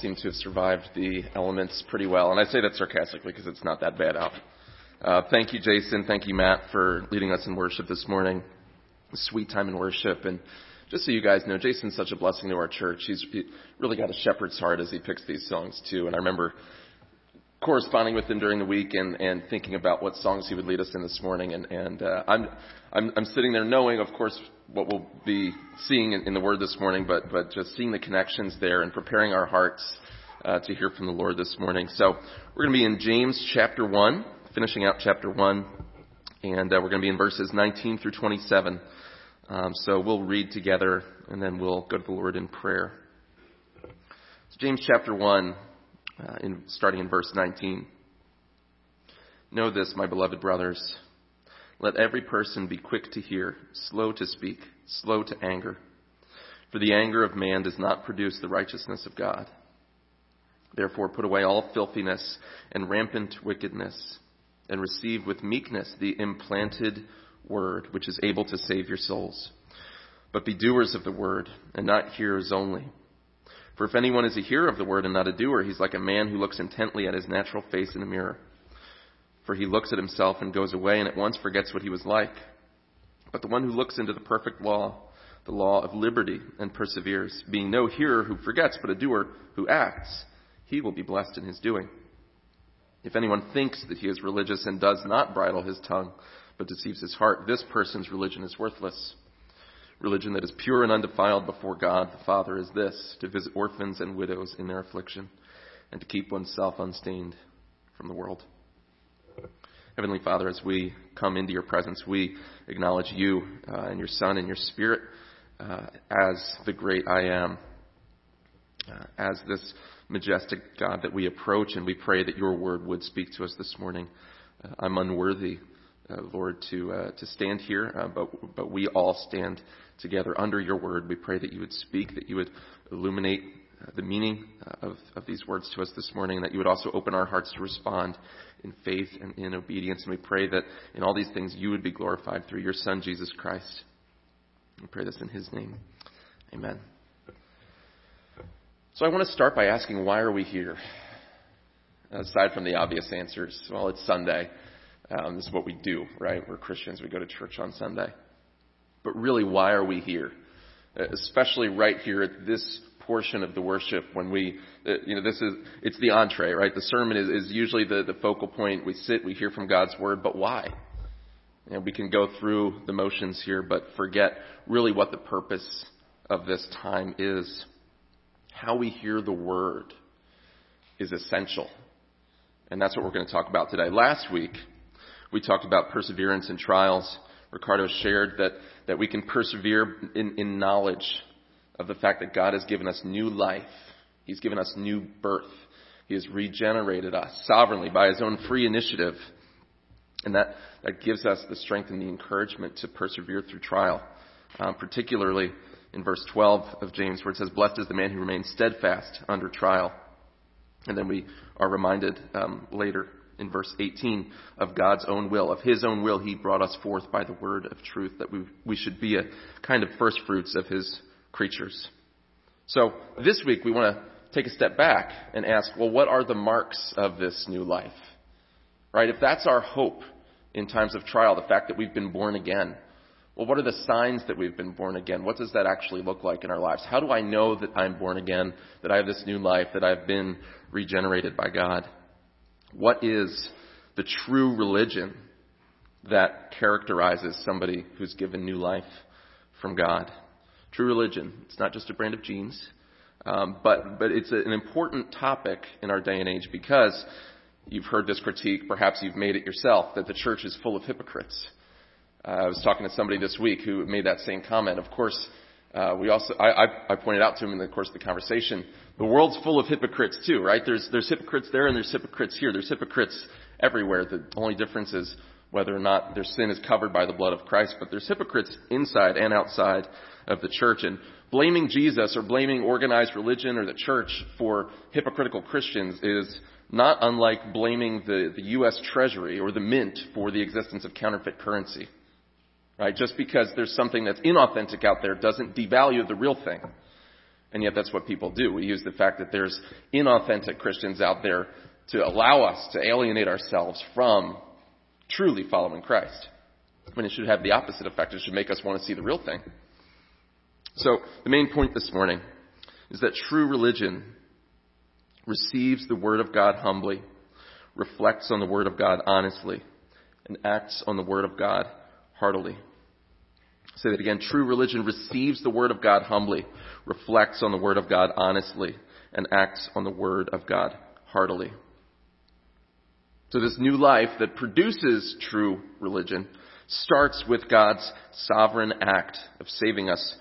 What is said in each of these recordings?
seem to have survived the elements pretty well. And I say that sarcastically because it's not that bad out. Uh, thank you, Jason. Thank you, Matt, for leading us in worship this morning. Sweet time in worship. And just so you guys know, Jason's such a blessing to our church. He's really got a shepherd's heart as he picks these songs, too. And I remember corresponding with him during the week and, and thinking about what songs he would lead us in this morning. And, and uh, I'm, I'm, I'm sitting there knowing, of course, what we'll be seeing in, in the Word this morning, but, but just seeing the connections there and preparing our hearts uh, to hear from the Lord this morning. So we're going to be in James chapter 1, finishing out chapter 1, and uh, we're going to be in verses 19 through 27. Um, so we'll read together, and then we'll go to the Lord in prayer. So James chapter 1, uh, in, starting in verse 19. Know this, my beloved brothers. Let every person be quick to hear, slow to speak, slow to anger. For the anger of man does not produce the righteousness of God. Therefore, put away all filthiness and rampant wickedness, and receive with meekness the implanted word, which is able to save your souls. But be doers of the word, and not hearers only for if anyone is a hearer of the word and not a doer, he's like a man who looks intently at his natural face in a mirror. For he looks at himself and goes away and at once forgets what he was like. But the one who looks into the perfect law, the law of liberty, and perseveres, being no hearer who forgets, but a doer who acts, he will be blessed in his doing. If anyone thinks that he is religious and does not bridle his tongue, but deceives his heart, this person's religion is worthless. Religion that is pure and undefiled before God the Father is this to visit orphans and widows in their affliction and to keep oneself unstained from the world. Heavenly Father, as we come into your presence, we acknowledge you uh, and your Son and your Spirit uh, as the great I am, uh, as this majestic God that we approach, and we pray that your word would speak to us this morning. Uh, I'm unworthy, uh, Lord, to uh, to stand here, but but we all stand together under your word. We pray that you would speak, that you would illuminate uh, the meaning uh, of, of these words to us this morning, and that you would also open our hearts to respond in faith and in obedience. And we pray that in all these things you would be glorified through your Son, Jesus Christ. We pray this in his name. Amen. So I want to start by asking why are we here? Aside from the obvious answers, well, it's Sunday. Um, this is what we do, right? We're Christians. We go to church on Sunday. But really, why are we here? Uh, especially right here at this portion of the worship when we, uh, you know, this is, it's the entree, right? The sermon is, is usually the, the focal point. We sit, we hear from God's word, but why? You know, we can go through the motions here, but forget really what the purpose of this time is. How we hear the word is essential. And that's what we're going to talk about today. Last week, we talked about perseverance in trials. Ricardo shared that, that we can persevere in, in knowledge of the fact that God has given us new life. He's given us new birth. He has regenerated us sovereignly by His own free initiative. And that, that gives us the strength and the encouragement to persevere through trial. Um, particularly in verse 12 of James, where it says, Blessed is the man who remains steadfast under trial. And then we are reminded um, later in verse 18 of God's own will. Of His own will, He brought us forth by the word of truth, that we, we should be a kind of first fruits of His creatures. So this week we want to take a step back and ask, well, what are the marks of this new life? Right? If that's our hope in times of trial, the fact that we've been born again, well, what are the signs that we've been born again? What does that actually look like in our lives? How do I know that I'm born again, that I have this new life, that I've been regenerated by God? What is the true religion that characterizes somebody who's given new life from God? True religion. It's not just a brand of jeans, um, but but it's an important topic in our day and age because you've heard this critique, perhaps you've made it yourself, that the church is full of hypocrites. Uh, I was talking to somebody this week who made that same comment. Of course, uh, we also I, I, I pointed out to him in the course of the conversation the world's full of hypocrites too, right? There's, there's hypocrites there and there's hypocrites here. There's hypocrites everywhere. The only difference is whether or not their sin is covered by the blood of Christ. But there's hypocrites inside and outside of the church. And blaming Jesus or blaming organized religion or the church for hypocritical Christians is not unlike blaming the, the U.S. Treasury or the mint for the existence of counterfeit currency. Right? Just because there's something that's inauthentic out there doesn't devalue the real thing. And yet that's what people do. We use the fact that there's inauthentic Christians out there to allow us to alienate ourselves from truly following Christ. When it should have the opposite effect. It should make us want to see the real thing. So the main point this morning is that true religion receives the Word of God humbly, reflects on the Word of God honestly, and acts on the Word of God heartily. Say that again. True religion receives the Word of God humbly, reflects on the Word of God honestly, and acts on the Word of God heartily. So this new life that produces true religion starts with God's sovereign act of saving us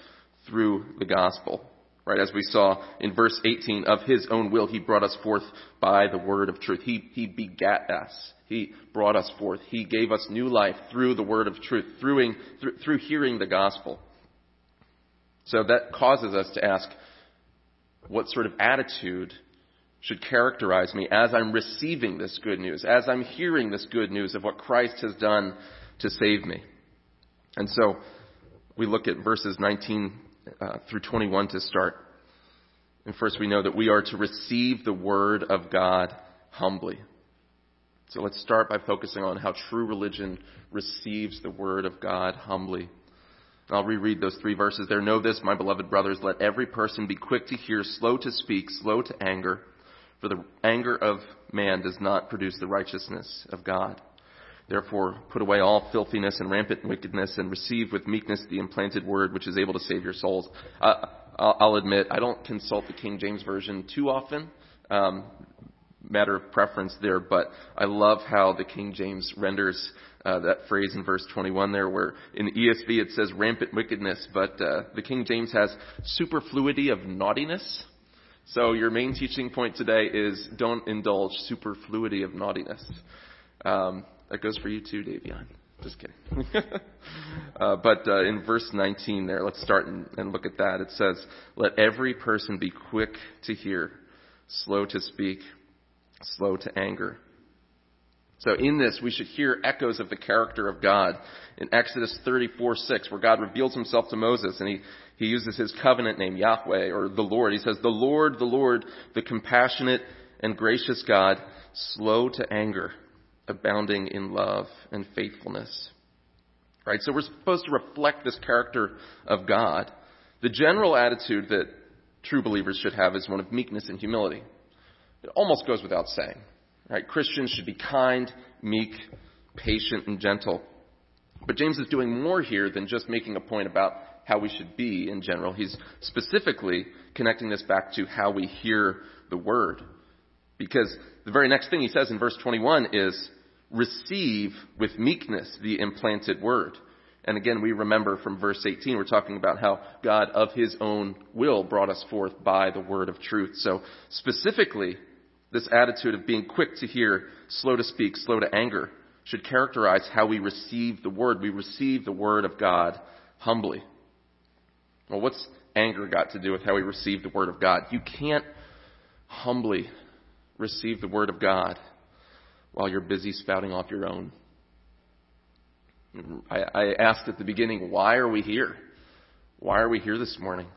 through the gospel. Right, as we saw in verse 18, of his own will, he brought us forth by the word of truth. He, he begat us. He brought us forth. He gave us new life through the word of truth, through, through, hearing the gospel. So that causes us to ask, what sort of attitude should characterize me as I'm receiving this good news, as I'm hearing this good news of what Christ has done to save me? And so we look at verses 19 uh, through 21 to start. And first, we know that we are to receive the Word of God humbly. So let's start by focusing on how true religion receives the Word of God humbly. I'll reread those three verses there. Know this, my beloved brothers, let every person be quick to hear, slow to speak, slow to anger, for the anger of man does not produce the righteousness of God. Therefore, put away all filthiness and rampant wickedness and receive with meekness the implanted word which is able to save your souls. Uh, I'll admit, I don't consult the King James Version too often. Um, matter of preference there, but I love how the King James renders uh, that phrase in verse 21 there, where in the ESV it says rampant wickedness, but uh, the King James has superfluity of naughtiness. So your main teaching point today is don't indulge superfluity of naughtiness. Um, that goes for you too, Davion. Just kidding. uh, but uh, in verse 19 there, let's start and, and look at that. It says, Let every person be quick to hear, slow to speak, slow to anger. So in this, we should hear echoes of the character of God. In Exodus 34, 6, where God reveals himself to Moses and he, he uses his covenant name, Yahweh, or the Lord. He says, The Lord, the Lord, the compassionate and gracious God, slow to anger abounding in love and faithfulness. Right? So we're supposed to reflect this character of God. The general attitude that true believers should have is one of meekness and humility. It almost goes without saying. Right? Christians should be kind, meek, patient, and gentle. But James is doing more here than just making a point about how we should be in general. He's specifically connecting this back to how we hear the word. Because the very next thing he says in verse 21 is, receive with meekness the implanted word. And again, we remember from verse 18, we're talking about how God of his own will brought us forth by the word of truth. So specifically, this attitude of being quick to hear, slow to speak, slow to anger should characterize how we receive the word. We receive the word of God humbly. Well, what's anger got to do with how we receive the word of God? You can't humbly receive the word of God while you're busy spouting off your own. I, asked at the beginning, why are we here? Why are we here this morning?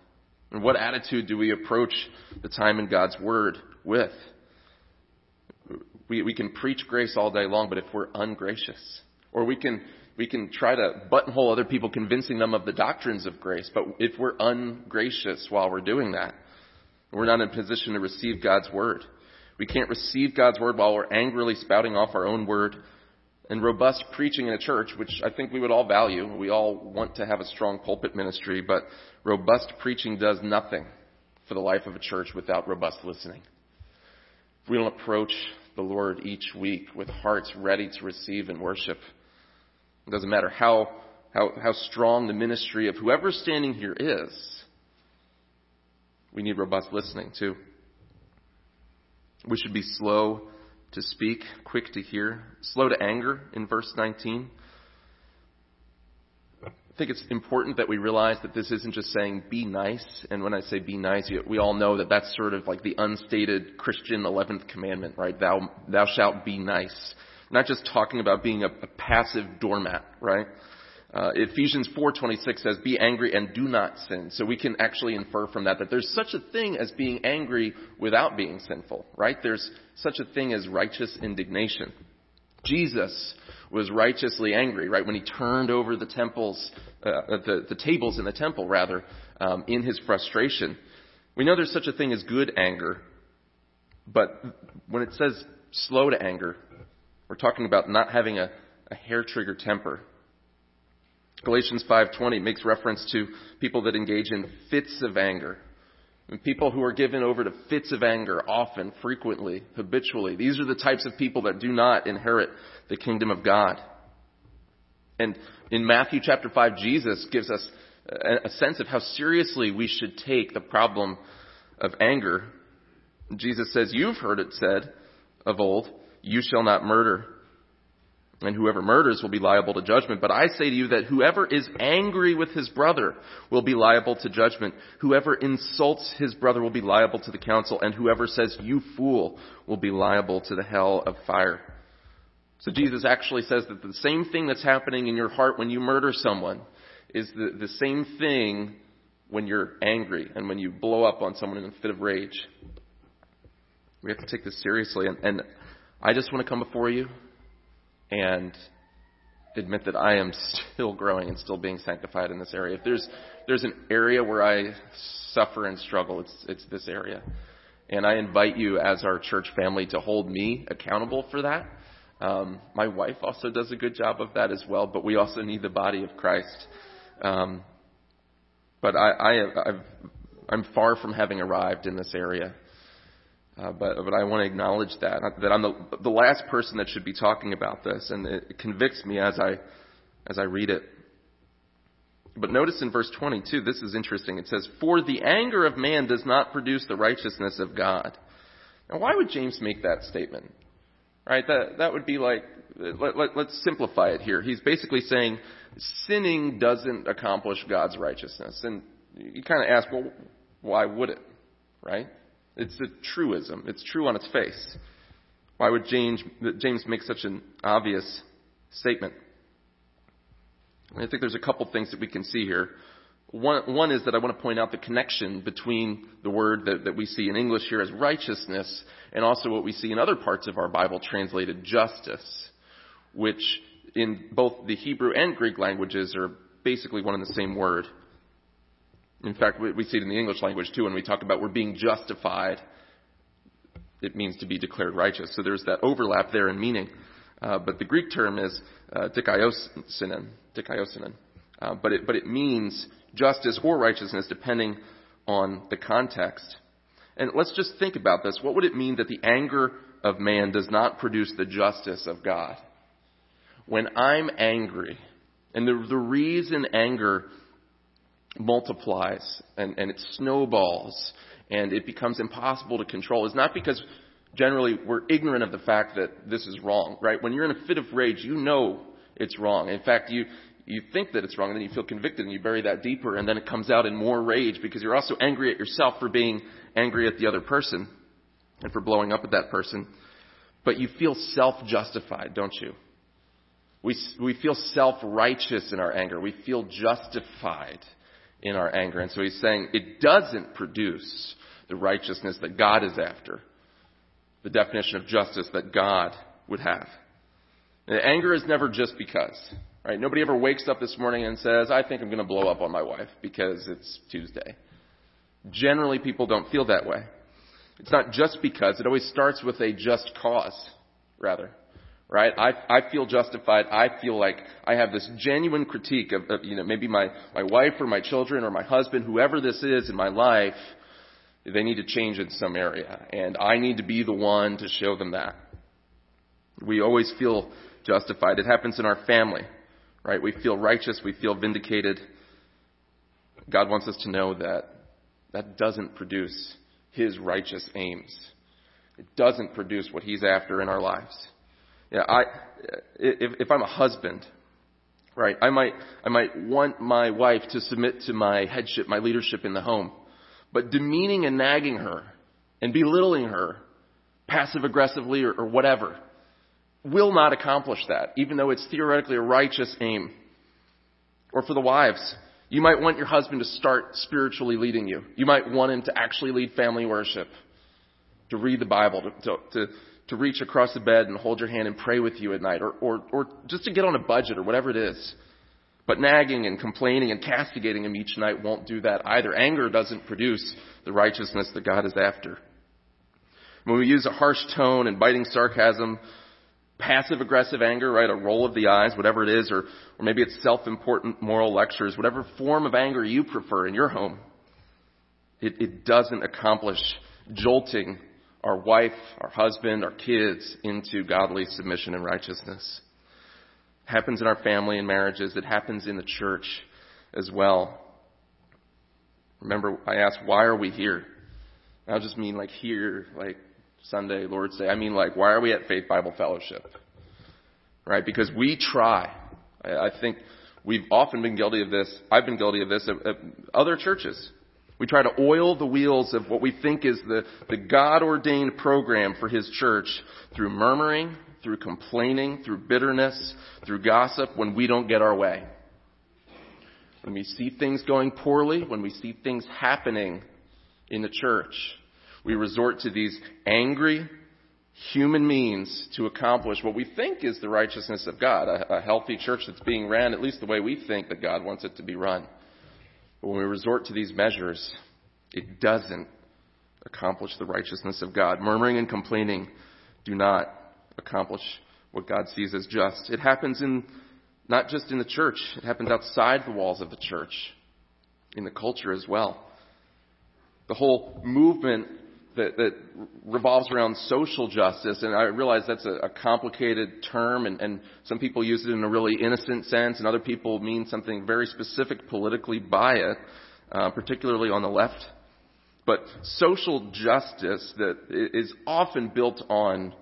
And what attitude do we approach the time in God's Word with? We, we can preach grace all day long, but if we're ungracious, or we can, we can try to buttonhole other people convincing them of the doctrines of grace, but if we're ungracious while we're doing that, we're not in a position to receive God's Word. We can't receive God's word while we're angrily spouting off our own word. And robust preaching in a church, which I think we would all value. We all want to have a strong pulpit ministry, but robust preaching does nothing for the life of a church without robust listening. If we don't approach the Lord each week with hearts ready to receive and worship, it doesn't matter how, how, how strong the ministry of whoever's standing here is, we need robust listening too. We should be slow to speak, quick to hear, slow to anger in verse 19. I think it's important that we realize that this isn't just saying be nice. And when I say be nice, we all know that that's sort of like the unstated Christian 11th commandment, right? Thou, thou shalt be nice. Not just talking about being a, a passive doormat, right? Uh, Ephesians 4:26 says, "Be angry and do not sin." So we can actually infer from that that there's such a thing as being angry without being sinful, right? There's such a thing as righteous indignation. Jesus was righteously angry, right, when he turned over the temples, uh, the, the tables in the temple, rather, um, in his frustration. We know there's such a thing as good anger, but when it says slow to anger, we're talking about not having a, a hair trigger temper. Galatians 5:20 makes reference to people that engage in fits of anger. And people who are given over to fits of anger often, frequently, habitually. These are the types of people that do not inherit the kingdom of God. And in Matthew chapter 5, Jesus gives us a sense of how seriously we should take the problem of anger. Jesus says, You've heard it said of old, you shall not murder. And whoever murders will be liable to judgment. But I say to you that whoever is angry with his brother will be liable to judgment. Whoever insults his brother will be liable to the council. And whoever says, you fool, will be liable to the hell of fire. So Jesus actually says that the same thing that's happening in your heart when you murder someone is the, the same thing when you're angry and when you blow up on someone in a fit of rage. We have to take this seriously. And, and I just want to come before you and admit that I am still growing and still being sanctified in this area. If there's there's an area where I suffer and struggle, it's it's this area. And I invite you as our church family to hold me accountable for that. Um, my wife also does a good job of that as well, but we also need the body of Christ. Um, but I, I, I've, I'm far from having arrived in this area. Uh, but, but I want to acknowledge that, that I'm the, the last person that should be talking about this, and it convicts me as I, as I read it. But notice in verse 22, this is interesting. It says, For the anger of man does not produce the righteousness of God. Now, why would James make that statement? Right? That, that would be like, let, let, let's simplify it here. He's basically saying sinning doesn't accomplish God's righteousness. And you kind of ask, well, why would it? Right? It's a truism. It's true on its face. Why would James, James make such an obvious statement? I think there's a couple things that we can see here. One, one is that I want to point out the connection between the word that, that we see in English here as righteousness and also what we see in other parts of our Bible translated justice, which in both the Hebrew and Greek languages are basically one and the same word. In fact, we see it in the English language too when we talk about we're being justified. It means to be declared righteous. So there's that overlap there in meaning. Uh, but the Greek term is uh, dikaiosinen, dikaiosinen. Uh, but, it, but it means justice or righteousness depending on the context. And let's just think about this. What would it mean that the anger of man does not produce the justice of God? When I'm angry, and the, the reason anger multiplies and, and it snowballs and it becomes impossible to control is not because generally we're ignorant of the fact that this is wrong, right? When you're in a fit of rage, you know it's wrong. In fact, you, you think that it's wrong and then you feel convicted and you bury that deeper and then it comes out in more rage because you're also angry at yourself for being angry at the other person and for blowing up at that person. But you feel self-justified, don't you? We, we feel self-righteous in our anger. We feel justified in our anger. And so he's saying it doesn't produce the righteousness that God is after, the definition of justice that God would have. And anger is never just because, right? Nobody ever wakes up this morning and says, I think I'm going to blow up on my wife because it's Tuesday. Generally, people don't feel that way. It's not just because, it always starts with a just cause, rather right? I, I feel justified. I feel like I have this genuine critique of, of, you know, maybe my, my wife or my children or my husband, whoever this is in my life, they need to change in some area. And I need to be the one to show them that. We always feel justified. It happens in our family, right? We feel righteous. We feel vindicated. God wants us to know that that doesn't produce His righteous aims. It doesn't produce what He's after in our lives. Yeah, I, if, if I'm a husband, right, I might, I might want my wife to submit to my headship, my leadership in the home. But demeaning and nagging her and belittling her passive aggressively or, or whatever will not accomplish that, even though it's theoretically a righteous aim. Or for the wives, you might want your husband to start spiritually leading you. You might want him to actually lead family worship, to read the Bible, to, to, to, to reach across the bed and hold your hand and pray with you at night, or, or, or just to get on a budget or whatever it is. But nagging and complaining and castigating him each night won't do that either. Anger doesn't produce the righteousness that God is after. When we use a harsh tone and biting sarcasm, passive aggressive anger, right, a roll of the eyes, whatever it is, or, or maybe it's self-important moral lectures, whatever form of anger you prefer in your home, it, it doesn't accomplish jolting our wife, our husband, our kids into godly submission and righteousness It happens in our family and marriages. It happens in the church as well. Remember, I asked, why are we here? I don't just mean like here, like Sunday, Lord's Day. I mean like, why are we at Faith Bible Fellowship? Right? Because we try. I think we've often been guilty of this. I've been guilty of this at, at other churches. We try to oil the wheels of what we think is the, the God ordained program for His church through murmuring through complaining, through bitterness, through gossip when we don't get our way. When we see things going poorly, when we see things happening in the church, we resort to these angry human means to accomplish what we think is the righteousness of God, a, a healthy church that's being ran at least the way we think that God wants it to be run. But when we resort to these measures, it doesn't accomplish the righteousness of God. Murmuring and complaining do not accomplish what God sees as just. It happens in not just in the church, it happens outside the walls of the church, in the culture as well. The whole movement that, that revolves around social justice, and I realize that's a, a complicated term, and, and some people use it in a really innocent sense, and other people mean something very specific politically by it, uh, particularly on the left. But social justice that is often built on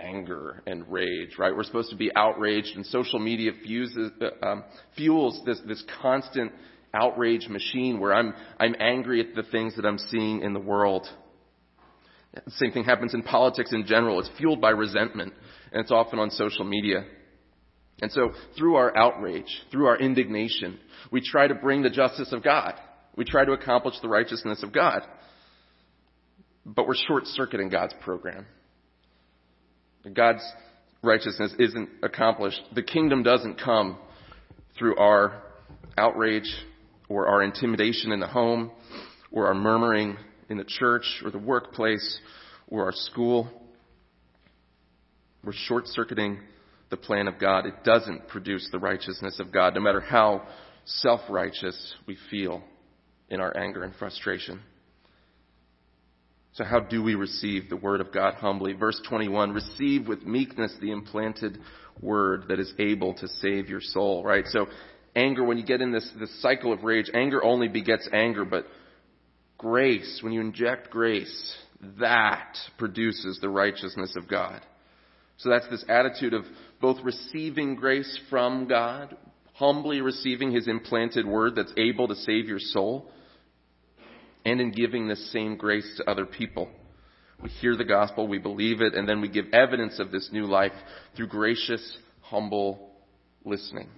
anger and rage, right? We're supposed to be outraged, and social media fuses, uh, um, fuels this, this constant outrage machine where I'm, I'm angry at the things that I'm seeing in the world. Same thing happens in politics in general. It's fueled by resentment, and it's often on social media. And so, through our outrage, through our indignation, we try to bring the justice of God. We try to accomplish the righteousness of God. But we're short circuiting God's program. God's righteousness isn't accomplished. The kingdom doesn't come through our outrage or our intimidation in the home or our murmuring in the church or the workplace or our school. We're short circuiting the plan of God. It doesn't produce the righteousness of God, no matter how self righteous we feel in our anger and frustration. So how do we receive the word of God humbly? Verse 21, receive with meekness the implanted word that is able to save your soul, right? So anger, when you get in this, this cycle of rage, anger only begets anger, but grace, when you inject grace, that produces the righteousness of God. So that's this attitude of both receiving grace from God, humbly receiving His implanted word that's able to save your soul, and in giving this same grace to other people. We hear the gospel, we believe it, and then we give evidence of this new life through gracious, humble listening.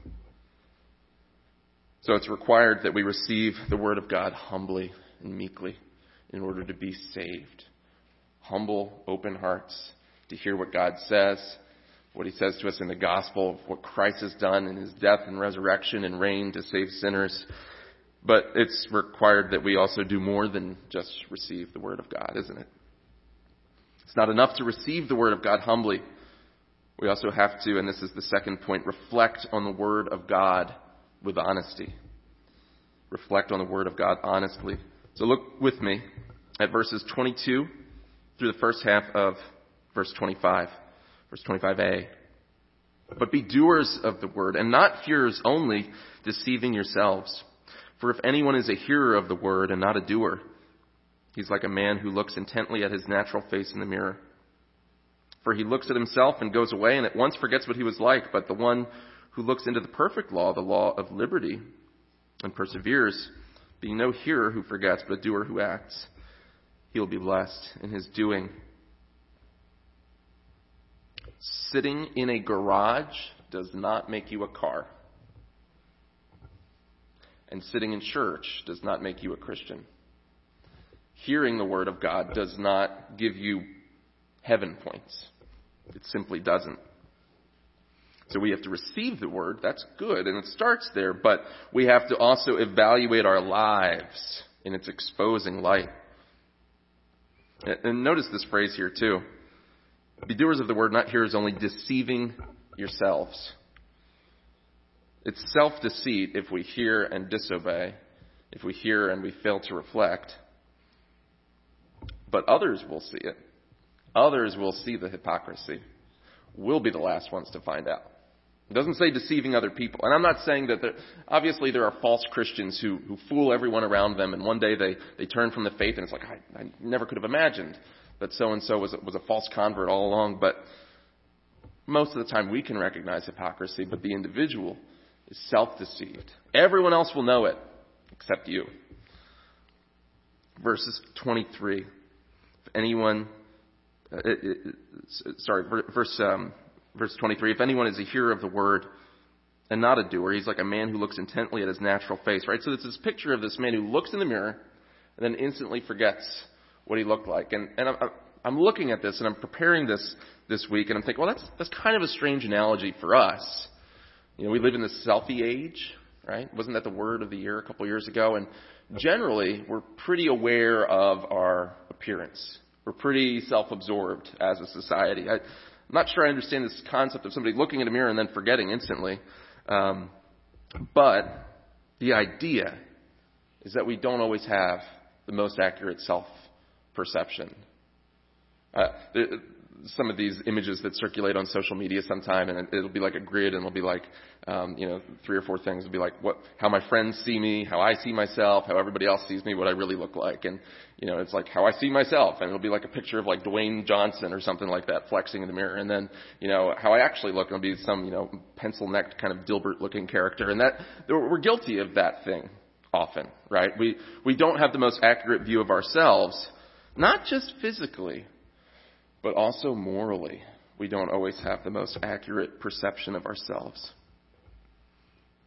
So it's required that we receive the word of God humbly and meekly in order to be saved. Humble, open hearts to hear what God says, what he says to us in the gospel, what Christ has done in his death and resurrection and reign to save sinners, but it's required that we also do more than just receive the Word of God, isn't it? It's not enough to receive the Word of God humbly. We also have to, and this is the second point, reflect on the Word of God with honesty. Reflect on the Word of God honestly. So look with me at verses 22 through the first half of verse 25, verse 25a. But be doers of the Word, and not hearers only, deceiving yourselves. For if anyone is a hearer of the word and not a doer, he's like a man who looks intently at his natural face in the mirror. For he looks at himself and goes away and at once forgets what he was like. But the one who looks into the perfect law, the law of liberty, and perseveres, being no hearer who forgets, but a doer who acts, he will be blessed in his doing. Sitting in a garage does not make you a car. and sitting in church does not make you a Christian. Hearing the Word of God does not give you heaven points. It simply doesn't. So we have to receive the word. That's good. And it starts there. But we have to also evaluate our lives in its exposing light. And notice this phrase here too. Be doers of the word, not hearers only, deceiving yourselves. It's self deceit if we hear and disobey, if we hear and we fail to reflect. But others will see it. Others will see the hypocrisy. We'll be the last ones to find out. It doesn't say deceiving other people. And I'm not saying that there, obviously there are false Christians who, who fool everyone around them and one day they, they turn from the faith and it's like, I, I never could have imagined that so and so was was a false convert all along. But most of the time we can recognize hypocrisy, but the individual is self-deceived. Everyone else will know it except you. Verses 23. If anyone, uh, it, it, sorry, verse, um, verse 23. If anyone is a hearer of the word and not a doer, he's like a man who looks intently at his natural face, right? So it's this picture of this man who looks in the mirror and then instantly forgets what he looked like. And, and I'm, I'm looking at this and I'm preparing this this week and I'm thinking, well, that's, that's kind of a strange analogy for us. You know, we live in the selfie age, right? Wasn't that the word of the year a couple years ago? And generally, we're pretty aware of our appearance. We're pretty self-absorbed as a society. I, I'm not sure I understand this concept of somebody looking in a mirror and then forgetting instantly. Um, but the idea is that we don't always have the most accurate self perception. Uh, some of these images that circulate on social media sometime, and it'll be like a grid, and it'll be like, um, you know, three or four things. It'll be like what, how my friends see me, how I see myself, how everybody else sees me, what I really look like, and you know, it's like how I see myself, and it'll be like a picture of like Dwayne Johnson or something like that flexing in the mirror, and then you know how I actually look, and it'll be some you know pencil-necked kind of Dilbert-looking character, and that we're guilty of that thing often, right? We we don't have the most accurate view of ourselves, not just physically but also morally, we don't always have the most accurate perception of ourselves.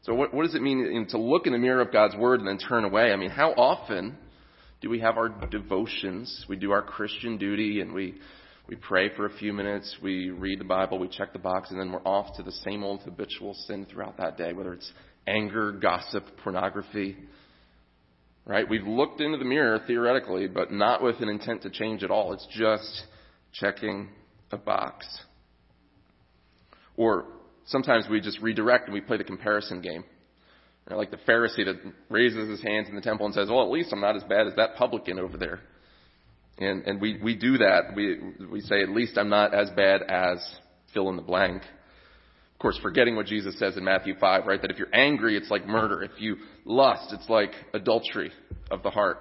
So, what, what does it mean to look in the mirror of God's Word and then turn away? I mean, how often do we have our devotions? We do our Christian duty and we, we pray for a few minutes, we read the Bible, we check the box, and then we're off to the same old habitual sin throughout that day, whether it's anger, gossip, pornography. Right? We've looked into the mirror theoretically, but not with an intent to change at all. It's just checking a box. Or sometimes we just redirect and we play the comparison game. You know, like the Pharisee that raises his hands in the temple and says, well, at least I'm not as bad as that publican over there. And, and we, we do that. We, we say, at least I'm not as bad as fill in the blank. Of course, forgetting what Jesus says in Matthew 5, right? That if you're angry, it's like murder. If you lust, it's like adultery of the heart.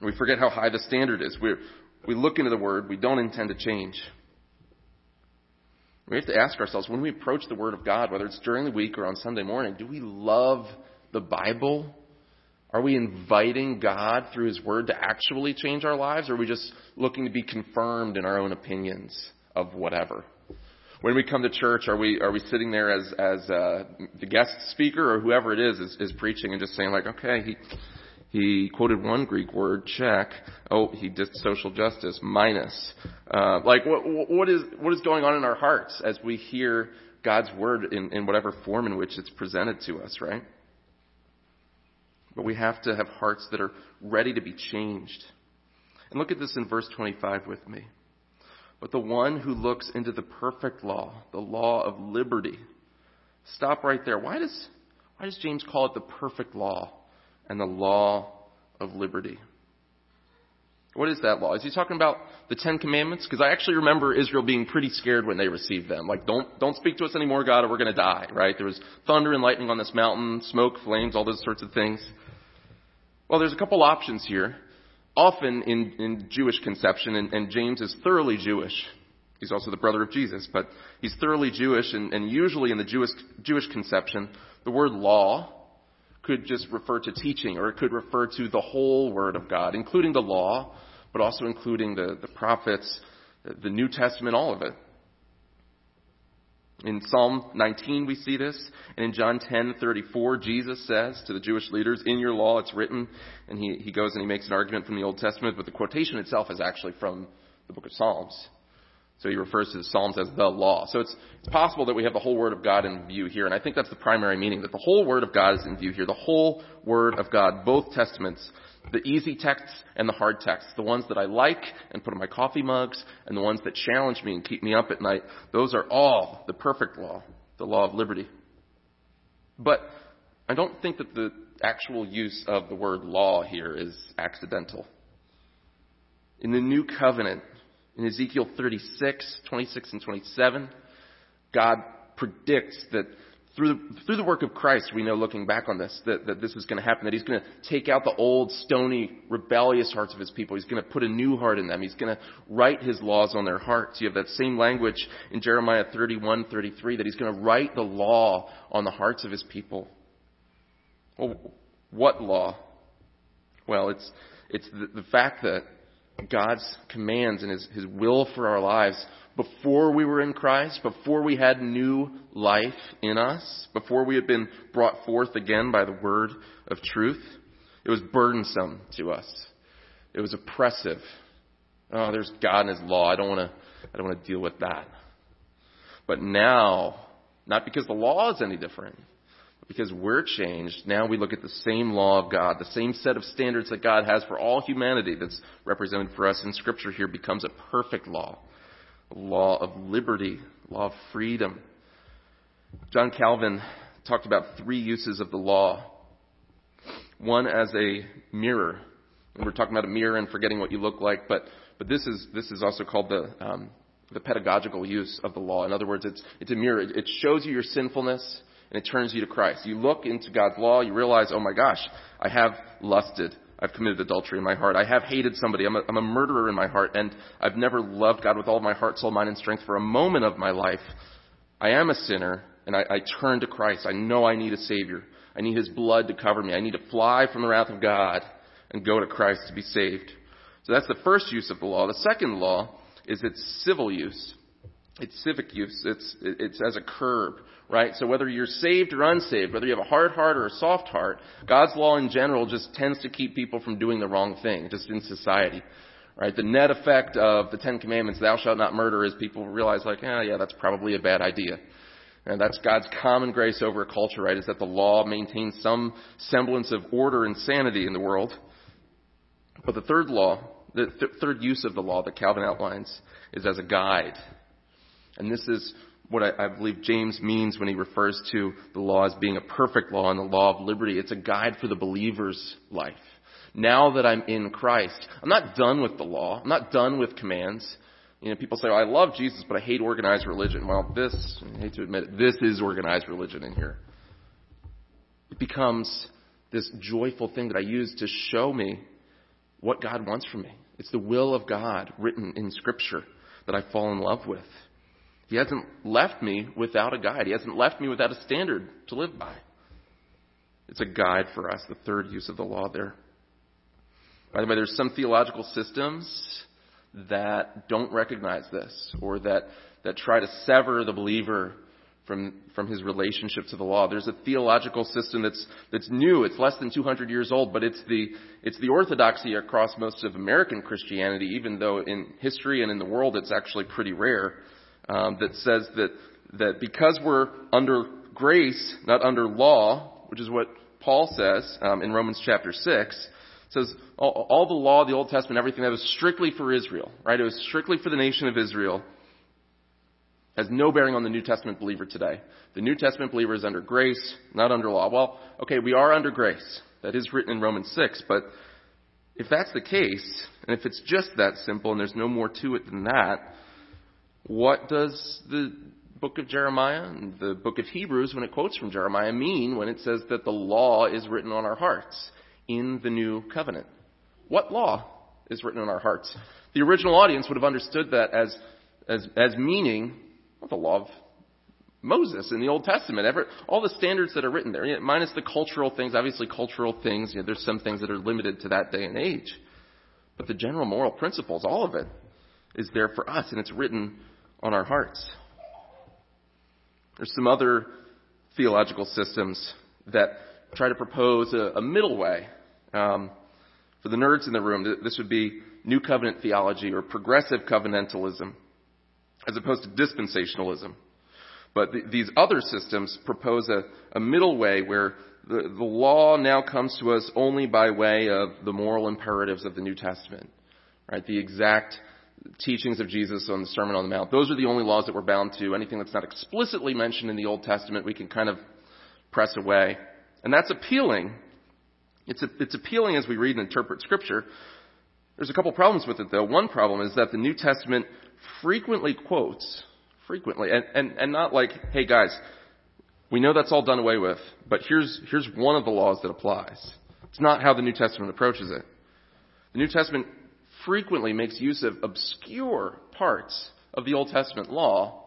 we forget how high the standard is. We're, we look into the Word, we don't intend to change. We have to ask ourselves when we approach the Word of God, whether it's during the week or on Sunday morning, do we love the Bible? Are we inviting God through His Word to actually change our lives, or are we just looking to be confirmed in our own opinions of whatever? When we come to church, are we are we sitting there as as uh, the guest speaker or whoever it is, is is preaching and just saying like, okay, he he quoted one Greek word, check. Oh, he did social justice, minus. Uh, like, what, what is what is going on in our hearts as we hear God's word in, in whatever form in which it's presented to us, right? But we have to have hearts that are ready to be changed. And look at this in verse 25 with me. But the one who looks into the perfect law, the law of liberty. Stop right there. Why does, why does James call it the perfect law? And the law of liberty. What is that law? Is he talking about the Ten Commandments? Because I actually remember Israel being pretty scared when they received them. Like, don't, don't speak to us anymore, God, or we're going to die, right? There was thunder and lightning on this mountain, smoke, flames, all those sorts of things. Well, there's a couple options here. Often in, in Jewish conception, and, and James is thoroughly Jewish. He's also the brother of Jesus, but he's thoroughly Jewish, and, and usually in the Jewish, Jewish conception, the word law could just refer to teaching, or it could refer to the whole Word of God, including the law, but also including the, the prophets, the New Testament, all of it. In Psalm 19 we see this, and in John 10:34 Jesus says to the Jewish leaders, "In your law it's written," and he he goes and he makes an argument from the Old Testament, but the quotation itself is actually from the book of Psalms. So he refers to the Psalms as the law. So it's, it's possible that we have the whole Word of God in view here, and I think that's the primary meaning, that the whole Word of God is in view here. The whole Word of God, both Testaments, the easy texts and the hard texts, the ones that I like and put in my coffee mugs, and the ones that challenge me and keep me up at night, those are all the perfect law, the law of liberty. But I don't think that the actual use of the word law here is accidental. In the new covenant, in Ezekiel 36, 26, and 27, God predicts that through the, through the work of Christ, we know looking back on this, that, that this is going to happen, that He's going to take out the old, stony, rebellious hearts of His people. He's going to put a new heart in them. He's going to write His laws on their hearts. You have that same language in Jeremiah 31, 33, that He's going to write the law on the hearts of His people. Well, what law? Well, it's, it's the, the fact that God's commands and His, His will for our lives before we were in Christ, before we had new life in us, before we had been brought forth again by the word of truth, it was burdensome to us. It was oppressive. Oh, there's God and His law. I don't want to, I don't want to deal with that. But now, not because the law is any different, because we're changed, now we look at the same law of God, the same set of standards that God has for all humanity that's represented for us in Scripture here becomes a perfect law. A law of liberty, law of freedom. John Calvin talked about three uses of the law. One as a mirror. And we're talking about a mirror and forgetting what you look like, but, but this is, this is also called the, um, the pedagogical use of the law. In other words, it's, it's a mirror. It shows you your sinfulness and it turns you to Christ. You look into God's law, you realize, oh my gosh, I have lusted. I've committed adultery in my heart. I have hated somebody. I'm a, I'm a murderer in my heart, and I've never loved God with all my heart, soul, mind, and strength for a moment of my life. I am a sinner, and I, I turn to Christ. I know I need a Savior. I need His blood to cover me. I need to fly from the wrath of God and go to Christ to be saved. So that's the first use of the law. The second law is its civil use. It's civic use. It's, it's as a curb right? So whether you're saved or unsaved, whether you have a hard heart or a soft heart, God's law in general just tends to keep people from doing the wrong thing, just in society. Right? The net effect of the Ten Commandments, thou shalt not murder, is people realize like, oh yeah, that's probably a bad idea. And that's God's common grace over a culture, right? Is that the law maintains some semblance of order and sanity in the world. But the third law, the th- third use of the law that Calvin outlines is as a guide. And this is what I, I, believe James means when he refers to the law as being a perfect law and the law of liberty. It's a guide for the believer's life. Now that I'm in Christ, I'm not done with the law. I'm not done with commands. You know, people say, oh, I love Jesus, but I hate organized religion. Well, this, I hate to admit it, this is organized religion in here. It becomes this joyful thing that I use to show me what God wants from me. It's the will of God written in Scripture that I fall in love with. He hasn't left me without a guide. He hasn't left me without a standard to live by. It's a guide for us, the third use of the law there. By the way, there's some theological systems that don't recognize this or that, that try to sever the believer from, from his relationship to the law. There's a theological system that's, that's new. It's less than 200 years old, but it's the, it's the orthodoxy across most of American Christianity, even though in history and in the world it's actually pretty rare um, that says that that because we're under grace, not under law, which is what Paul says um, in Romans chapter six, says all, all the law, the Old Testament, everything that was strictly for Israel, right? It was strictly for the nation of Israel. Has no bearing on the New Testament believer today. The New Testament believer is under grace, not under law. Well, okay, we are under grace. That is written in Romans 6, but if that's the case, and if it's just that simple and there's no more to it than that, what does the book of Jeremiah and the book of Hebrews, when it quotes from Jeremiah, mean when it says that the law is written on our hearts in the new covenant? What law is written on our hearts? The original audience would have understood that as, as, as meaning well, the law of Moses in the Old Testament. Every, all the standards that are written there, minus the cultural things, obviously cultural things, you know, there's some things that are limited to that day and age. But the general moral principles, all of it, is there for us, and it's written on our hearts. There's some other theological systems that try to propose a, a middle way. Um, for the nerds in the room, this would be New Covenant theology or progressive covenantalism, as opposed to dispensationalism. But th- these other systems propose a, a middle way where the, the law now comes to us only by way of the moral imperatives of the New Testament, right? The exact teachings of Jesus on the Sermon on the Mount. Those are the only laws that we're bound to. Anything that's not explicitly mentioned in the Old Testament, we can kind of press away. And that's appealing. It's, a, it's appealing as we read and interpret Scripture. There's a couple problems with it, though. One problem is that the New Testament frequently quotes, frequently, and, and, and not like, hey guys, we know that's all done away with, but here's, here's one of the laws that applies. It's not how the New Testament approaches it. The New Testament frequently makes use of obscure parts of the Old Testament law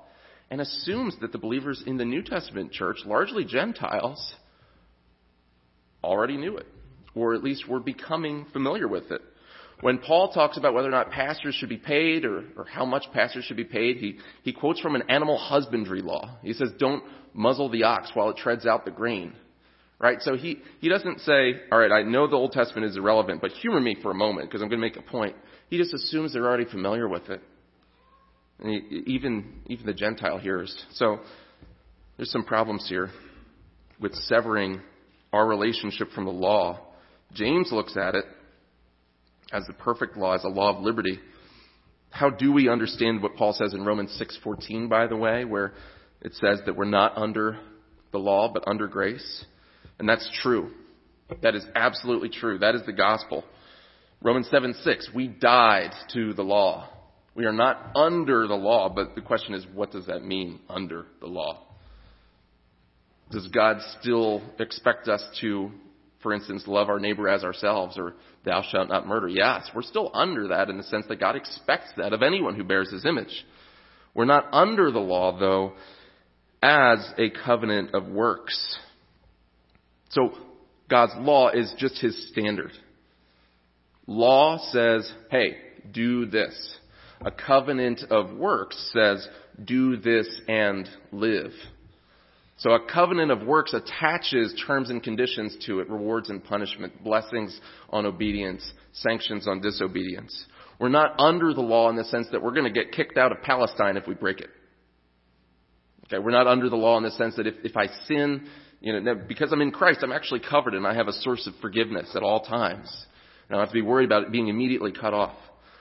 and assumes that the believers in the New Testament church, largely Gentiles, already knew it, or at least were becoming familiar with it. When Paul talks about whether or not pastors should be paid or, or how much pastors should be paid, he, he quotes from an animal husbandry law. He says, don't muzzle the ox while it treads out the grain. Right? So he, he doesn't say, all right, I know the Old Testament is irrelevant, but humor me for a moment because I'm going to make a point. He just assumes they're already familiar with it. And he, even, even the Gentile hears. So there's some problems here with severing our relationship from the law. James looks at it as the perfect law, as a law of liberty. How do we understand what Paul says in Romans 6:14 by the way, where it says that we're not under the law but under grace? And that's true. That is absolutely true. That is the gospel. Romans 7:6, we died to the law. We are not under the law, but the question is what does that mean under the law? Does God still expect us to for instance, love our neighbor as ourselves or thou shalt not murder. Yes, we're still under that in the sense that God expects that of anyone who bears his image. We're not under the law, though, as a covenant of works. So God's law is just his standard. Law says, hey, do this. A covenant of works says, do this and live. So a covenant of works attaches terms and conditions to it, rewards and punishment, blessings on obedience, sanctions on disobedience. We're not under the law in the sense that we're going to get kicked out of Palestine if we break it. Okay, we're not under the law in the sense that if, if I sin, you know, because I'm in Christ, I'm actually covered and I have a source of forgiveness at all times. I don't have to be worried about it being immediately cut off.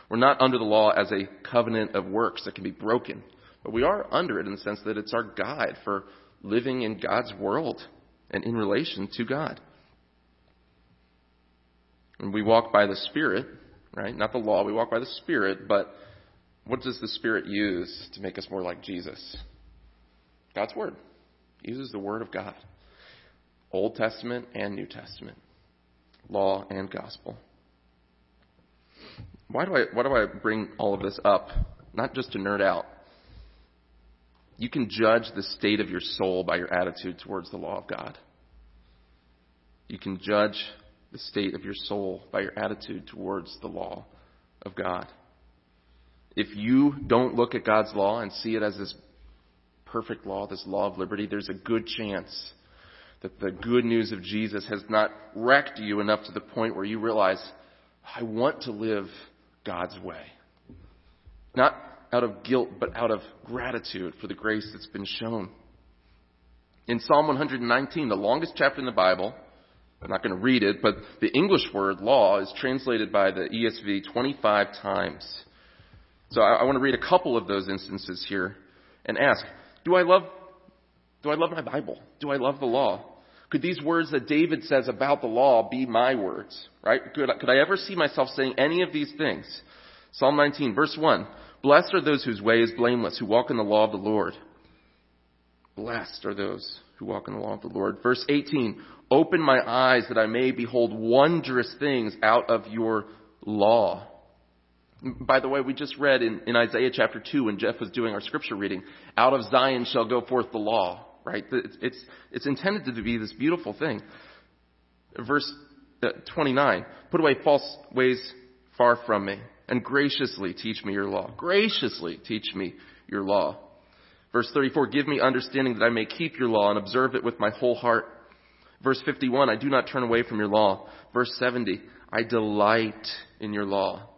We're not under the law as a covenant of works that can be broken, but we are under it in the sense that it's our guide for living in God's world and in relation to God. And we walk by the Spirit, right? Not the law, we walk by the Spirit, but what does the Spirit use to make us more like Jesus? God's Word. He uses the Word of God. Old Testament and New Testament. Law and gospel. Why do I why do I bring all of this up? Not just to nerd out, you can judge the state of your soul by your attitude towards the law of God. You can judge the state of your soul by your attitude towards the law of God. If you don't look at God's law and see it as this perfect law, this law of liberty, there's a good chance that the good news of Jesus has not wrecked you enough to the point where you realize, I want to live God's way. Not out of guilt, but out of gratitude for the grace that's been shown. In Psalm 119, the longest chapter in the Bible, I'm not going to read it, but the English word law is translated by the ESV 25 times. So I, I want to read a couple of those instances here and ask, do I love, do I love my Bible? Do I love the law? Could these words that David says about the law be my words? Right? Could, could I ever see myself saying any of these things? Psalm 19, verse 1. Blessed are those whose way is blameless, who walk in the law of the Lord. Blessed are those who walk in the law of the Lord. Verse 18, open my eyes that I may behold wondrous things out of your law. By the way, we just read in, in Isaiah chapter 2 when Jeff was doing our scripture reading, out of Zion shall go forth the law, right? It's, it's, it's intended to be this beautiful thing. Verse uh, 29, put away false ways far from me and graciously teach me your law. Graciously teach me your law. Verse 34, give me understanding that I may keep your law and observe it with my whole heart. Verse 51, I do not turn away from your law. Verse 70, I delight in your law.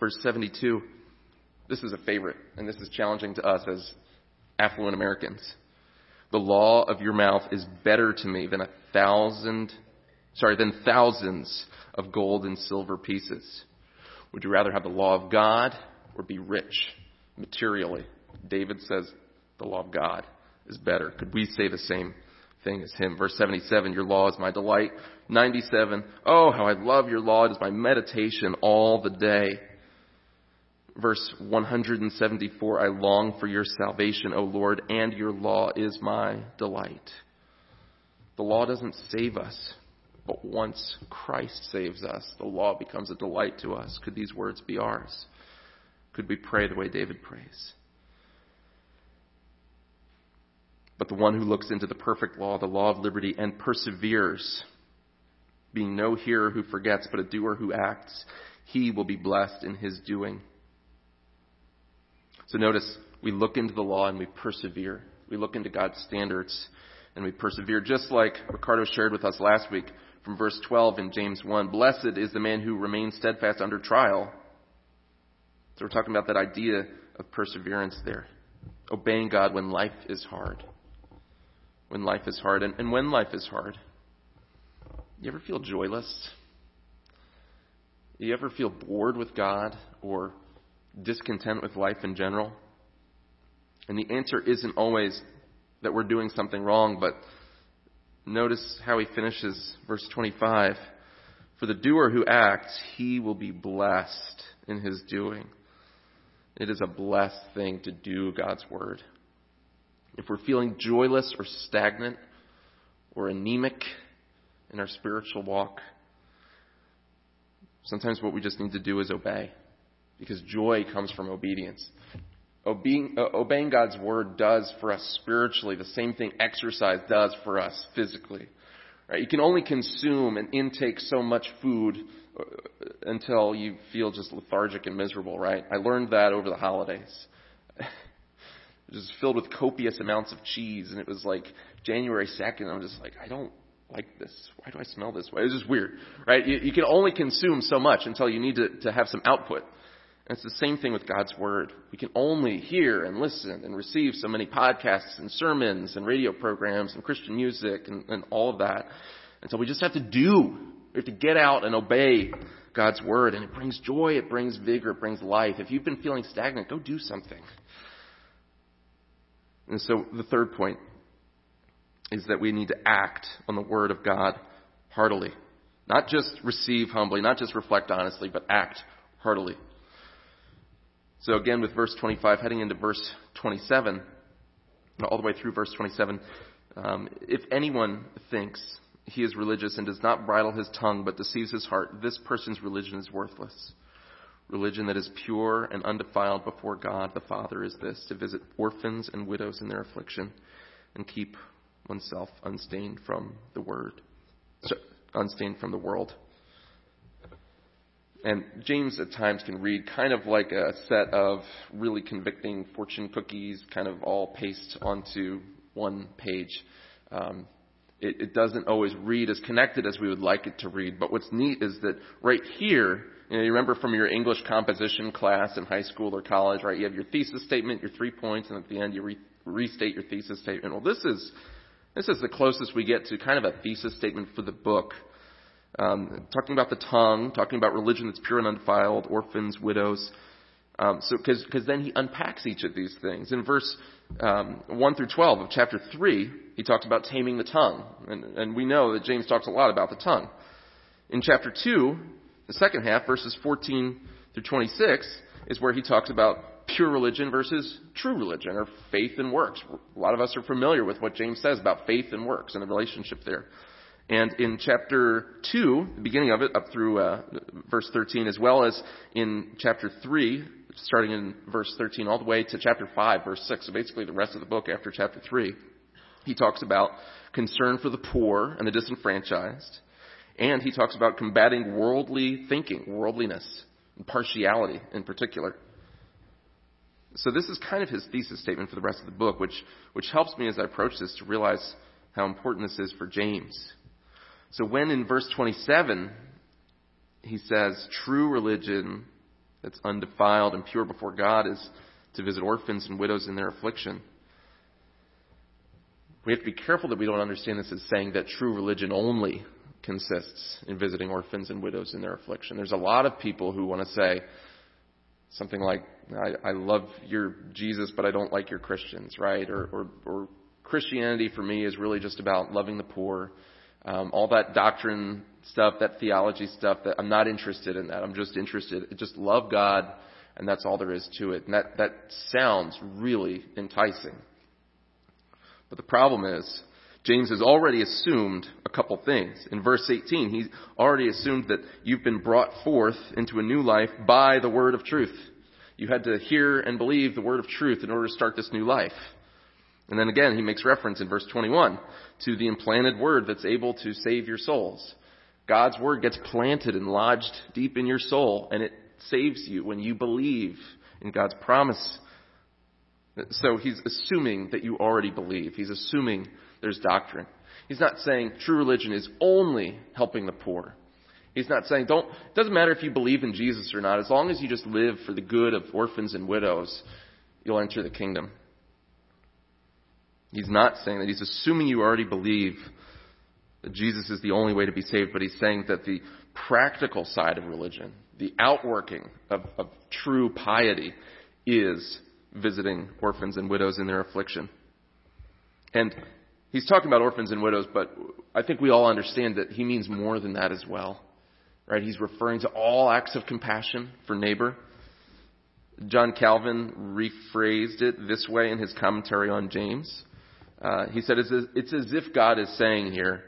Verse 72, this is a favorite, and this is challenging to us as affluent Americans. The law of your mouth is better to me than a thousand, sorry, than thousands of gold and silver pieces. Would you rather have the law of God or be rich materially? David says the law of God is better. Could we say the same thing as him? Verse 77, your law is my delight. 97, oh, how I love your law. It is my meditation all the day. Verse 174, I long for your salvation, O Lord, and your law is my delight. The law doesn't save us, but once Christ saves us, the law becomes a delight to us. Could these words be ours? Could we pray the way David prays? But the one who looks into the perfect law, the law of liberty, and perseveres, being no hearer who forgets, but a doer who acts, he will be blessed in his doing. So notice, we look into the law and we persevere. We look into God's standards and we persevere, just like Ricardo shared with us last week from verse 12 in James 1. Blessed is the man who remains steadfast under trial. So we're talking about that idea of perseverance there. Obeying God when life is hard. When life is hard. And, and when life is hard, you ever feel joyless? You ever feel bored with God or discontent with life in general? And the answer isn't always that we're doing something wrong, but notice how he finishes verse 25. For the doer who acts, he will be blessed in his doing. It is a blessed thing to do God's word. If we're feeling joyless or stagnant or anemic in our spiritual walk, sometimes what we just need to do is obey because joy comes from obedience. Obeying, uh, obeying, God's word does for us spiritually the same thing exercise does for us physically. Right? You can only consume and intake so much food uh, until you feel just lethargic and miserable, right? I learned that over the holidays. it was filled with copious amounts of cheese, and it was like January 2nd. I'm just like, I don't like this. Why do I smell this way? It's just weird, right? You, you can only consume so much until you need to, to have some output. And it's the same thing with God's Word. We can only hear and listen and receive so many podcasts and sermons and radio programs and Christian music and, and all of that. And so we just have to do. We have to get out and obey God's Word. And it brings joy, it brings vigor, it brings life. If you've been feeling stagnant, go do something. And so the third point is that we need to act on the Word of God heartily. Not just receive humbly, not just reflect honestly, but act heartily. So again, with verse 25, heading into verse 27, all the way through verse 27, um, if anyone thinks he is religious and does not bridle his tongue but deceives his heart, this person's religion is worthless. Religion that is pure and undefiled before God the Father is this to visit orphans and widows in their affliction and keep oneself unstained from the word, unstained from the world. And James at times can read kind of like a set of really convicting fortune cookies, kind of all pasted onto one page. Um, it, it doesn't always read as connected as we would like it to read. But what's neat is that right here, you, know, you remember from your English composition class in high school or college, right? You have your thesis statement, your three points, and at the end you re- restate your thesis statement. Well, this is this is the closest we get to kind of a thesis statement for the book um, talking about the tongue, talking about religion that's pure and undefiled, orphans, widows. Um, so, because then he unpacks each of these things. In verse um, 1 through 12 of chapter 3, he talks about taming the tongue. And, and we know that James talks a lot about the tongue. In chapter 2, the second half, verses 14 through 26, is where he talks about pure religion versus true religion, or faith and works. A lot of us are familiar with what James says about faith and works and the relationship there. And in chapter 2, the beginning of it, up through uh, verse 13, as well as in chapter 3, starting in verse 13, all the way to chapter 5, verse 6, so basically the rest of the book after chapter 3, he talks about concern for the poor and the disenfranchised. And he talks about combating worldly thinking, worldliness, and partiality in particular. So this is kind of his thesis statement for the rest of the book, which, which helps me as I approach this to realize how important this is for James. So when in verse 27, he says, true religion that's undefiled and pure before God is to visit orphans and widows in their affliction. We have to be careful that we don't understand this as saying that true religion only consists in visiting orphans and widows in their affliction. There's a lot of people who want to say something like, I, I love your Jesus, but I don't like your Christians, right? Or, or, or Christianity for me is really just about loving the poor. Um, all that doctrine stuff, that theology stuff, that I'm not interested in that. I'm just interested, just love God, and that's all there is to it. And that, that sounds really enticing. But the problem is, James has already assumed a couple things. In verse 18, he already assumed that you've been brought forth into a new life by the word of truth. You had to hear and believe the word of truth in order to start this new life. And then again, he makes reference in verse 21 to the implanted word that's able to save your souls. God's word gets planted and lodged deep in your soul, and it saves you when you believe in God's promise. So he's assuming that you already believe. He's assuming there's doctrine. He's not saying true religion is only helping the poor. He's not saying don't it doesn't matter if you believe in Jesus or not, as long as you just live for the good of orphans and widows, you'll enter the kingdom. He's not saying that. He's assuming you already believe that Jesus is the only way to be saved, but he's saying that the practical side of religion, the outworking of, of true piety, is visiting orphans and widows in their affliction. And he's talking about orphans and widows, but I think we all understand that he means more than that as well. Right? He's referring to all acts of compassion for neighbor. John Calvin rephrased it this way in his commentary on James. Uh, he said, it's as if God is saying here,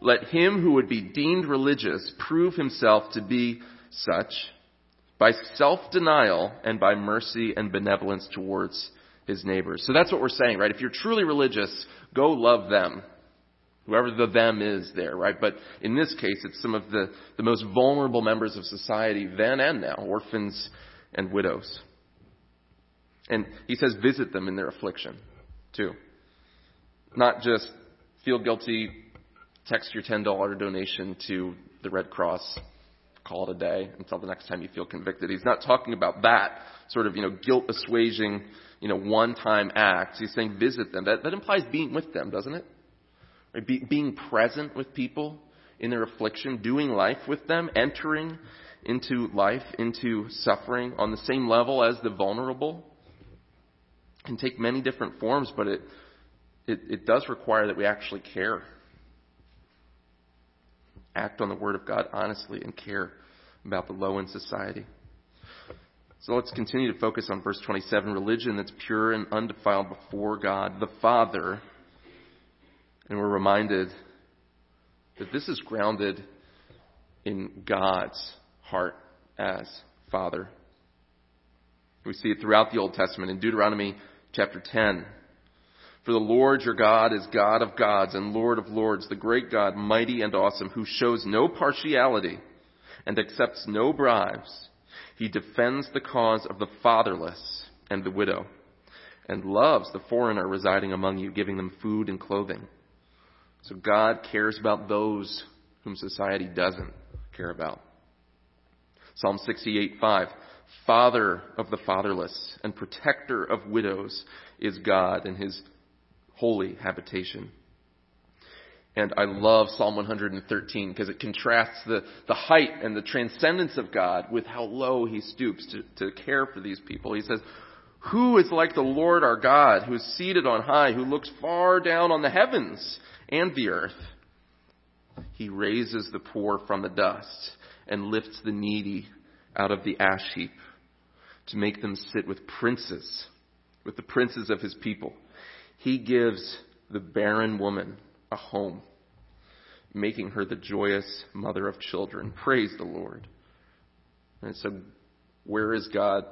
let him who would be deemed religious prove himself to be such by self-denial and by mercy and benevolence towards his neighbors. So that's what we're saying, right? If you're truly religious, go love them. Whoever the them is there, right? But in this case, it's some of the, the most vulnerable members of society then and now, orphans and widows. And he says visit them in their affliction, too. Not just feel guilty, text your $10 donation to the Red Cross, call it a day until the next time you feel convicted. He's not talking about that sort of, you know, guilt assuaging, you know, one-time acts. He's saying visit them. That, that implies being with them, doesn't it? Right? Be, being present with people in their affliction, doing life with them, entering into life, into suffering on the same level as the vulnerable. Can take many different forms, but it it, it does require that we actually care. Act on the Word of God honestly and care about the low in society. So let's continue to focus on verse 27 religion that's pure and undefiled before God the Father. And we're reminded that this is grounded in God's heart as Father. We see it throughout the Old Testament in Deuteronomy chapter 10. For the Lord your God is God of gods and Lord of lords, the great God, mighty and awesome, who shows no partiality and accepts no bribes. He defends the cause of the fatherless and the widow and loves the foreigner residing among you, giving them food and clothing. So God cares about those whom society doesn't care about. Psalm 68, 5. Father of the fatherless and protector of widows is God, and his holy habitation. And I love Psalm 113 because it contrasts the, the height and the transcendence of God with how low he stoops to, to care for these people. He says, Who is like the Lord our God, who is seated on high, who looks far down on the heavens and the earth? He raises the poor from the dust and lifts the needy out of the ash heap to make them sit with princes, with the princes of his people. He gives the barren woman a home, making her the joyous mother of children. Praise the Lord. And so, where is God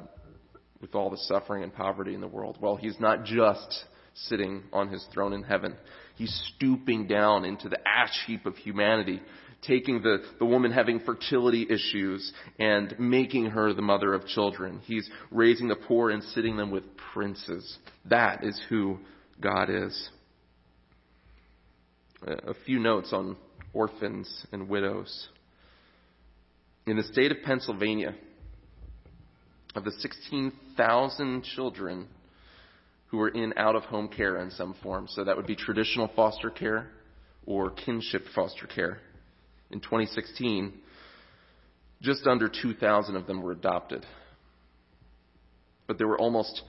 with all the suffering and poverty in the world? Well, He's not just sitting on His throne in heaven. He's stooping down into the ash heap of humanity taking the, the woman having fertility issues and making her the mother of children. He's raising the poor and sitting them with princes. That is who God is. A few notes on orphans and widows. In the state of Pennsylvania, of the 16,000 children who were in out of home care in some form, so that would be traditional foster care or kinship foster care, in 2016, just under 2,000 of them were adopted. But there were almost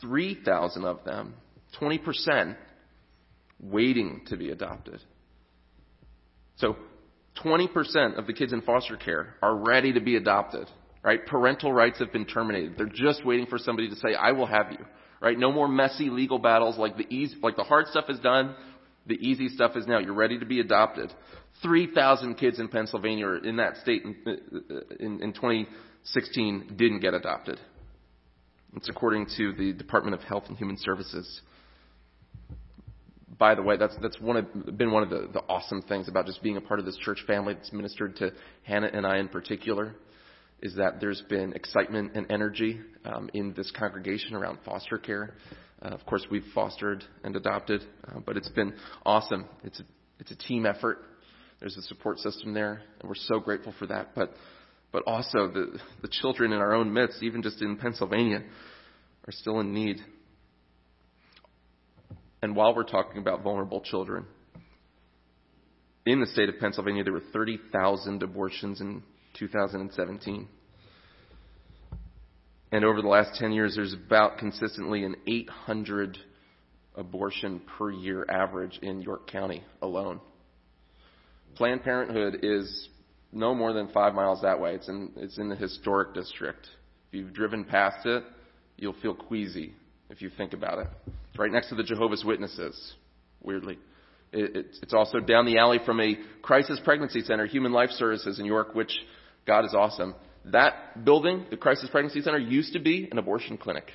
3,000 of them, 20%, waiting to be adopted. So 20% of the kids in foster care are ready to be adopted, right? Parental rights have been terminated. They're just waiting for somebody to say, I will have you, right? No more messy legal battles like the easy, like the hard stuff is done. The easy stuff is now. You're ready to be adopted. 3,000 kids in Pennsylvania in that state in, uh, in, in 2016 didn't get adopted. It's according to the Department of Health and Human Services. By the way, that's that's one of, been one of the, the awesome things about just being a part of this church family that's ministered to Hannah and I in particular, is that there's been excitement and energy um, in this congregation around foster care. Uh, of course, we've fostered and adopted, uh, but it's been awesome. It's a, it's a team effort. There's a support system there, and we're so grateful for that. But, but also the, the children in our own midst, even just in Pennsylvania, are still in need. And while we're talking about vulnerable children, in the state of Pennsylvania, there were 30,000 abortions in 2017. And over the last 10 years, there's about consistently an 800 abortion per year average in York County alone. Planned Parenthood is no more than five miles that way. It's in, it's in the historic district. If you've driven past it, you'll feel queasy if you think about it. It's right next to the Jehovah's Witnesses, weirdly. It, it's, also down the alley from a crisis pregnancy center, Human Life Services in York, which God is awesome. That building, the Crisis Pregnancy Center, used to be an abortion clinic.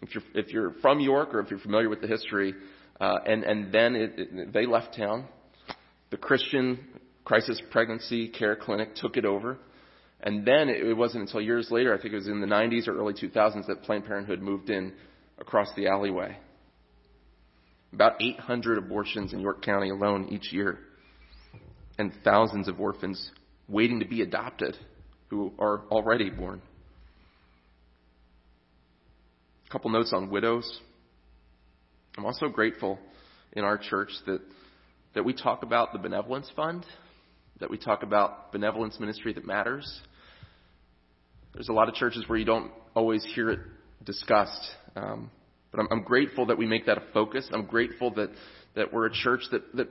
If you're, if you're from York or if you're familiar with the history, uh, and, and then it, they left town, the Christian Crisis Pregnancy Care Clinic took it over. And then it wasn't until years later, I think it was in the 90s or early 2000s, that Planned Parenthood moved in across the alleyway. About 800 abortions in York County alone each year, and thousands of orphans waiting to be adopted who are already born. A couple notes on widows. I'm also grateful in our church that, that we talk about the benevolence fund, that we talk about benevolence ministry that matters. There's a lot of churches where you don't always hear it discussed. Um, but I'm, I'm grateful that we make that a focus. I'm grateful that that we're a church that, that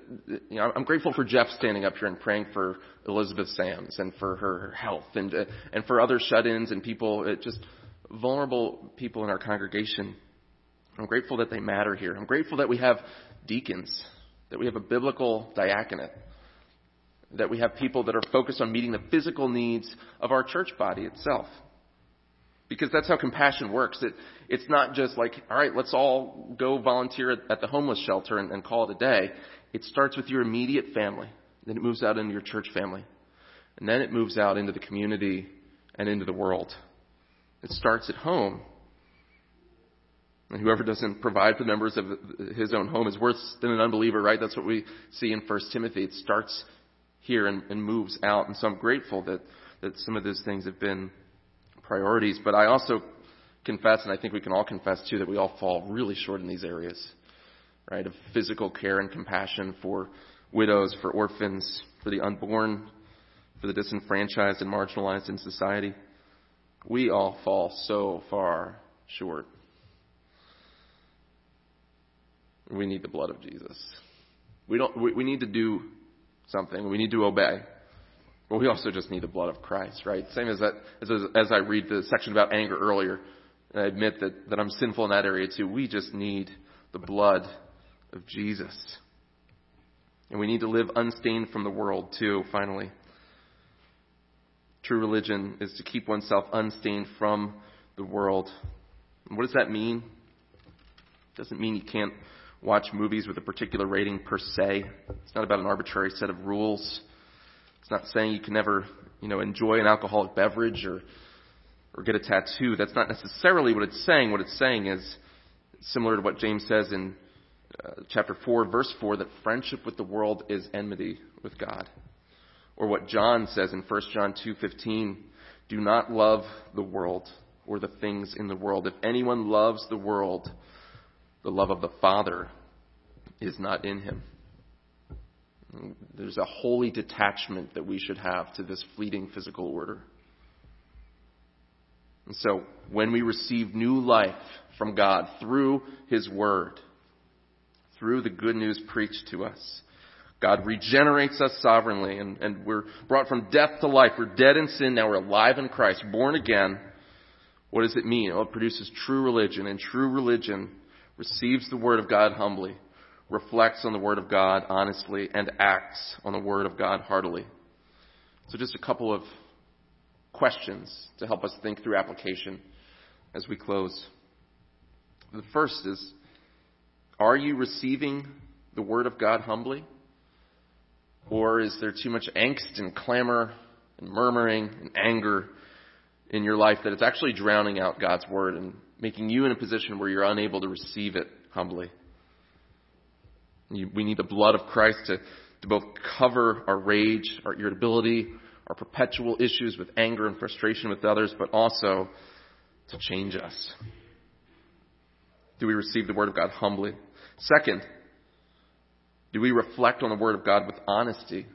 you know, I'm grateful for Jeff standing up here and praying for Elizabeth Sams and for her health and uh, and for other shut-ins and people, uh, just vulnerable people in our congregation. I'm grateful that they matter here. I'm grateful that we have deacons, that we have a biblical diaconate, that we have people that are focused on meeting the physical needs of our church body itself. Because that's how compassion works. It, it's not just like, all right, let's all go volunteer at, at the homeless shelter and, and call it a day. It starts with your immediate family. Then it moves out into your church family. And then it moves out into the community and into the world. It starts at home. And whoever doesn't provide for members of his own home is worse than an unbeliever, right? That's what we see in 1 Timothy. It starts here and, and moves out. And so I'm grateful that, that some of those things have been priorities, but I also confess, and I think we can all confess too, that we all fall really short in these areas, right? Of physical care and compassion for widows, for orphans, for the unborn, for the disenfranchised and marginalized in society. We all fall so far short. We need the blood of Jesus. We don't. We, we need to do something. We need to obey. But we also just need the blood of Christ, right? Same as that, as, as I read the section about anger earlier, and I admit that, that I'm sinful in that area too. We just need the blood of Jesus. And we need to live unstained from the world too, finally. True religion is to keep oneself unstained from the world. And what does that mean? It doesn't mean you can't watch movies with a particular rating per se. It's not about an arbitrary set of rules. It's not saying you can never, you know, enjoy an alcoholic beverage or, or get a tattoo. That's not necessarily what it's saying. What it's saying is similar to what James says in uh, chapter 4, verse 4, that friendship with the world is enmity with God. Or what John says in 1 John 2:15, do not love the world or the things in the world. If anyone loves the world, the love of the Father is not in him. There's a holy detachment that we should have to this fleeting physical order. And so, when we receive new life from God through His Word, through the good news preached to us, God regenerates us sovereignly, and, and we're brought from death to life. We're dead in sin, now we're alive in Christ, born again. What does it mean? Well, it produces true religion, and true religion receives the Word of God humbly, reflects on the Word of God honestly, and acts on the Word of God heartily. So, just a couple of questions to help us think through application as we close. The first is Are you receiving the Word of God humbly? Or is there too much angst and clamor and murmuring and anger in your life that it's actually drowning out God's Word and making you in a position where you're unable to receive it humbly? We need the blood of Christ to, to both cover our rage, our irritability, our perpetual issues with anger and frustration with others, but also to change us. Do we receive the Word of God humbly? Second, do we reflect on the Word of God with honesty?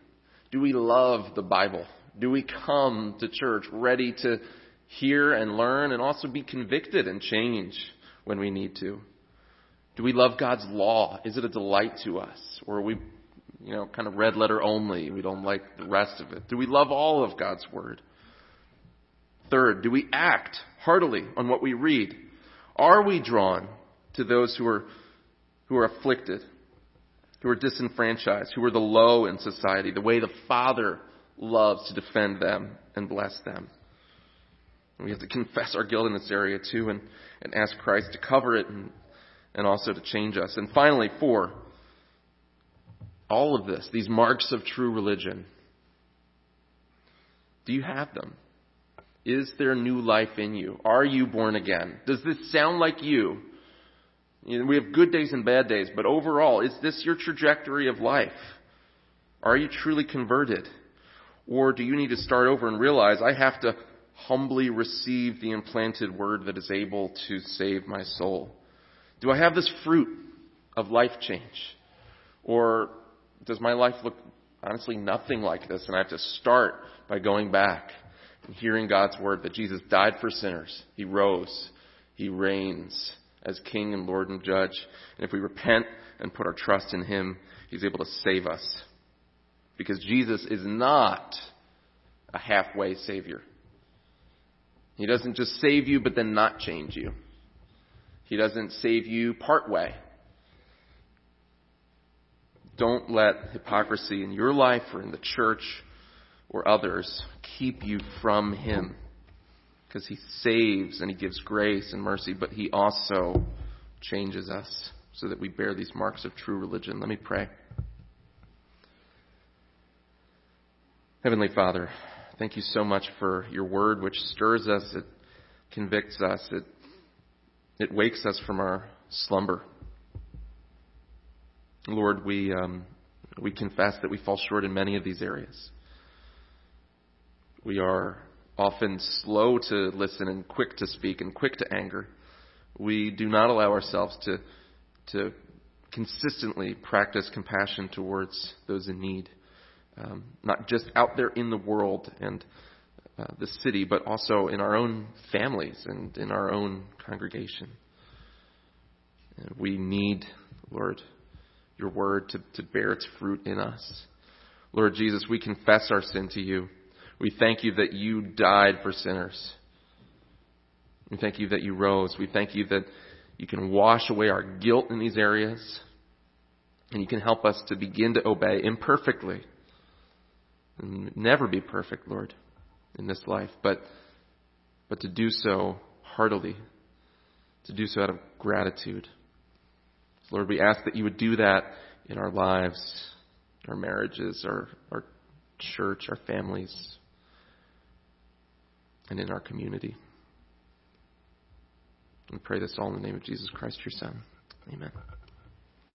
Do we love the Bible? Do we come to church ready to hear and learn and also be convicted and change when we need to? Do we love God's law? Is it a delight to us? Or are we, you know, kind of red letter only? We don't like the rest of it. Do we love all of God's Word? Third, do we act heartily on what we read? Are we drawn to those who are, who are afflicted? who are disenfranchised, who are the low in society, the way the Father loves to defend them and bless them. We have to confess our guilt in this area too and, and ask Christ to cover it and, and also to change us. And finally, four, all of this, these marks of true religion, do you have them? Is there new life in you? Are you born again? Does this sound like you? You know, we have good days and bad days, but overall, is this your trajectory of life? Are you truly converted? Or do you need to start over and realize I have to humbly receive the implanted word that is able to save my soul? Do I have this fruit of life change? Or does my life look honestly nothing like this and I have to start by going back and hearing God's word that Jesus died for sinners. He rose. He reigns as King and Lord and Judge. And if we repent and put our trust in Him, He's able to save us. Because Jesus is not a halfway Savior. He doesn't just save you but then not change you. He doesn't save you part way. Don't let hypocrisy in your life or in the church or others keep you from Him because He saves and He gives grace and mercy, but He also changes us so that we bear these marks of true religion. Let me pray. Heavenly Father, thank you so much for your word, which stirs us, it convicts us, it, it wakes us from our slumber. Lord, we, um, we confess that we fall short in many of these areas. We are often slow to listen and quick to speak and quick to anger. We do not allow ourselves to, to consistently practice compassion towards those in need, um, not just out there in the world and uh, the city, but also in our own families and in our own congregation. We need, Lord, your word to, to bear its fruit in us. Lord Jesus, we confess our sin to you. We thank you that you died for sinners. We thank you that you rose. We thank you that you can wash away our guilt in these areas. And you can help us to begin to obey imperfectly. And never be perfect, Lord, in this life, but, but to do so heartily, to do so out of gratitude. Lord, we ask that you would do that in our lives, our marriages, our, our church, our families, and in our community. We pray this all in the name of Jesus Christ, your Son. Amen.